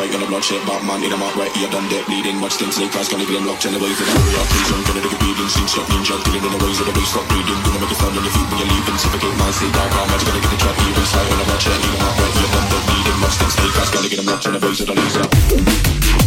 recite on the bloodshed, Batman, in them out right, you're done dead, bleeding. Watch them snake eyes, gonna get them locked in the ways of the warrior. Please don't gonna take a beating, scene shot, ninja, killing in the ways of the bass, stop. Do they make a sound on your feet when you're leaving? Suffocate man, stay dark, heart magic, gonna get it trapped. You recite on the bloodshed, in them out right, you're done dead, bleeding. Watch them snake eyes, gonna get them locked in the ways of the laser.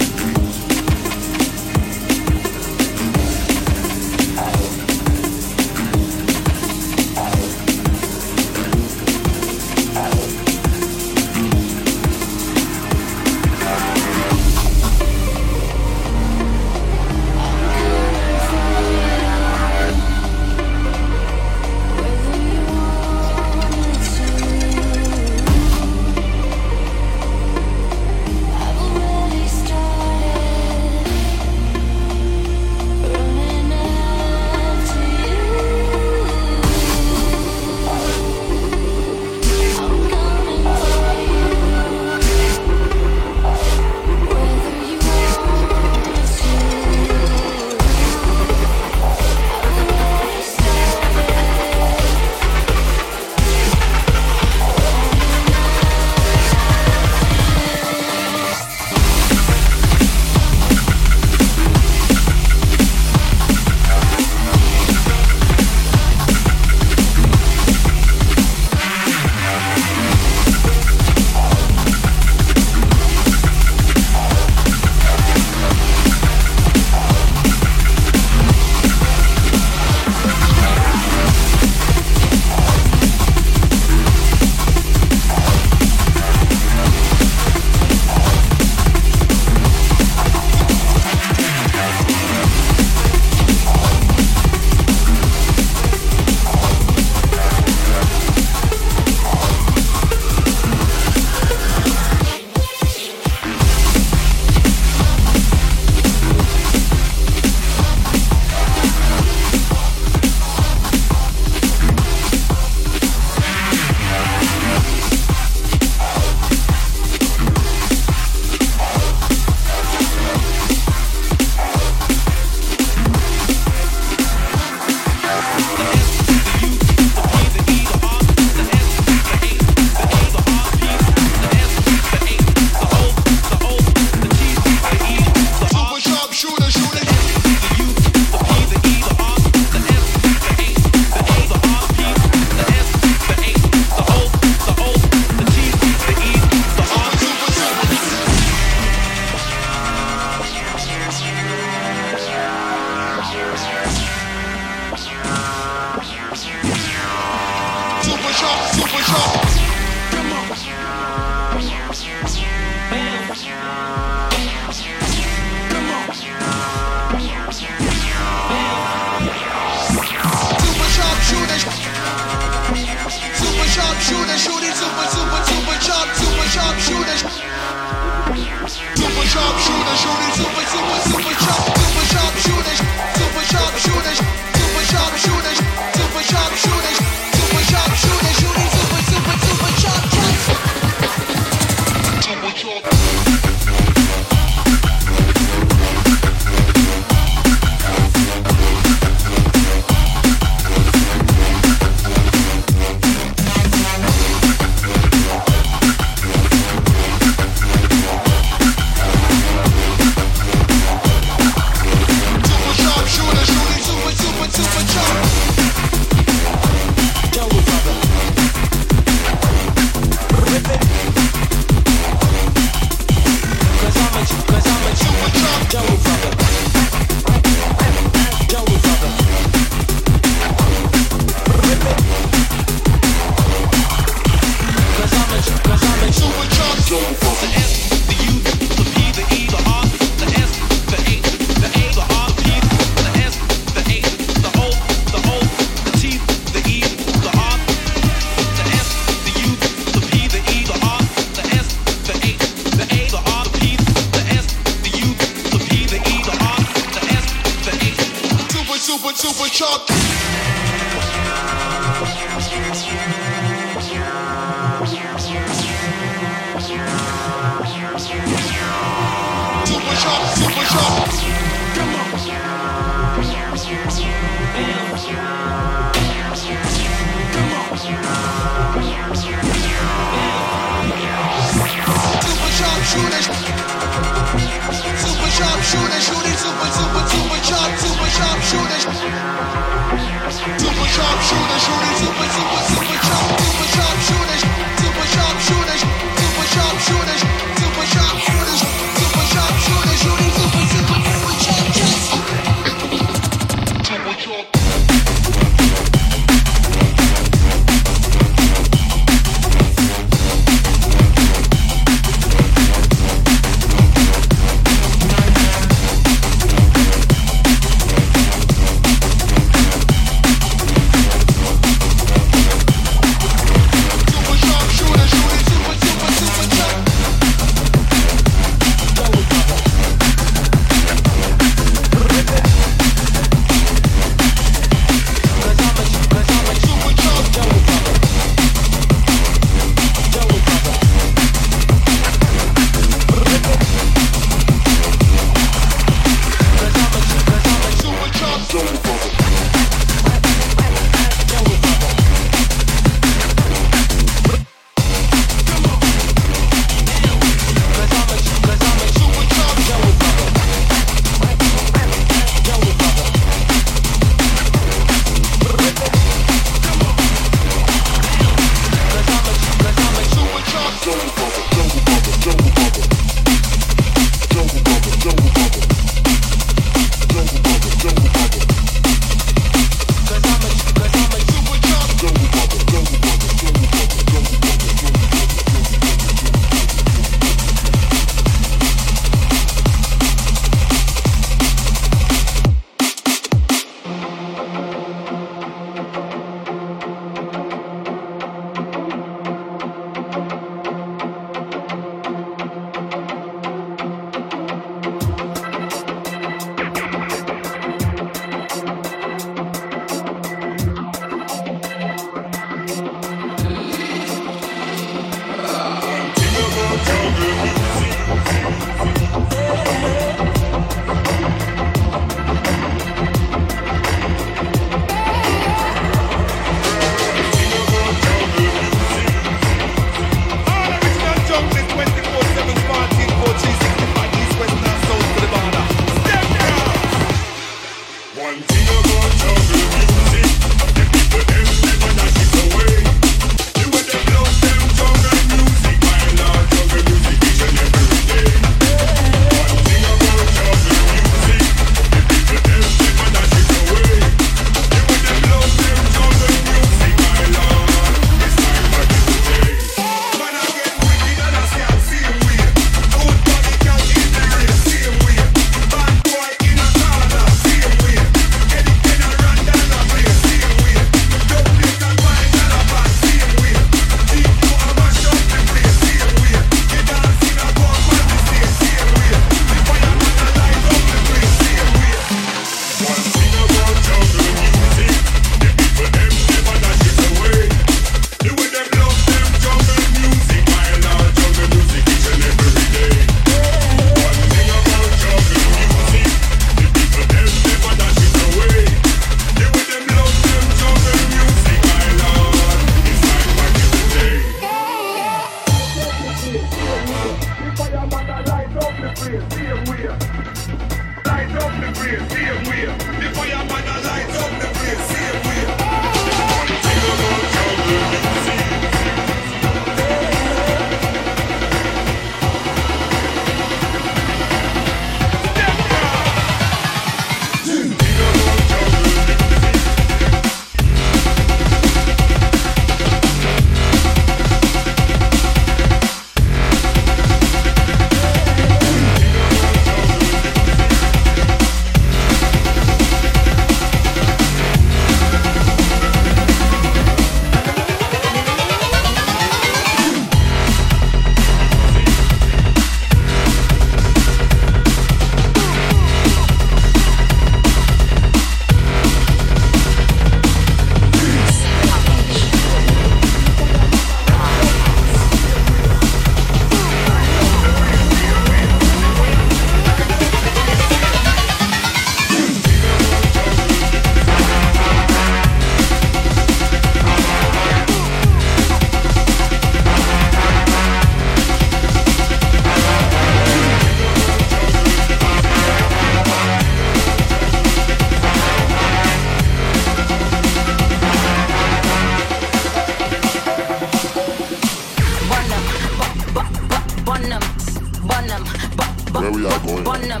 where we are going. Burn them,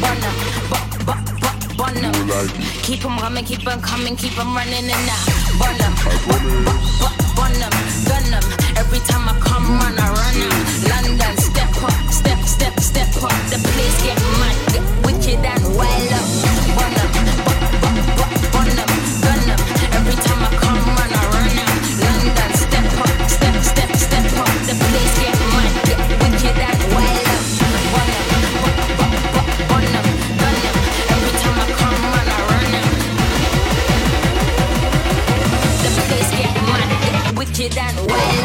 burn them, burn them. Keep them coming, keep them coming, keep them running and now. Burn them, burn them, burn them. Every time I come run, I run out. London, step up, step, step, step up. The place get mad, get wicked and wild up. Burn them. you that way.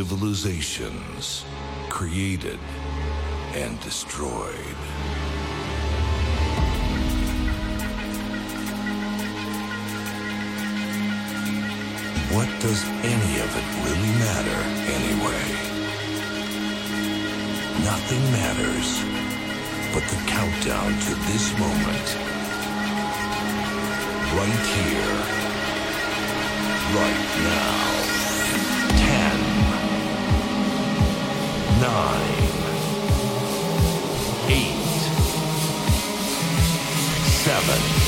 Civilizations created and destroyed. What does any of it really matter anyway? Nothing matters but the countdown to this moment. Right here. Right now. Nine. Eight. Seven.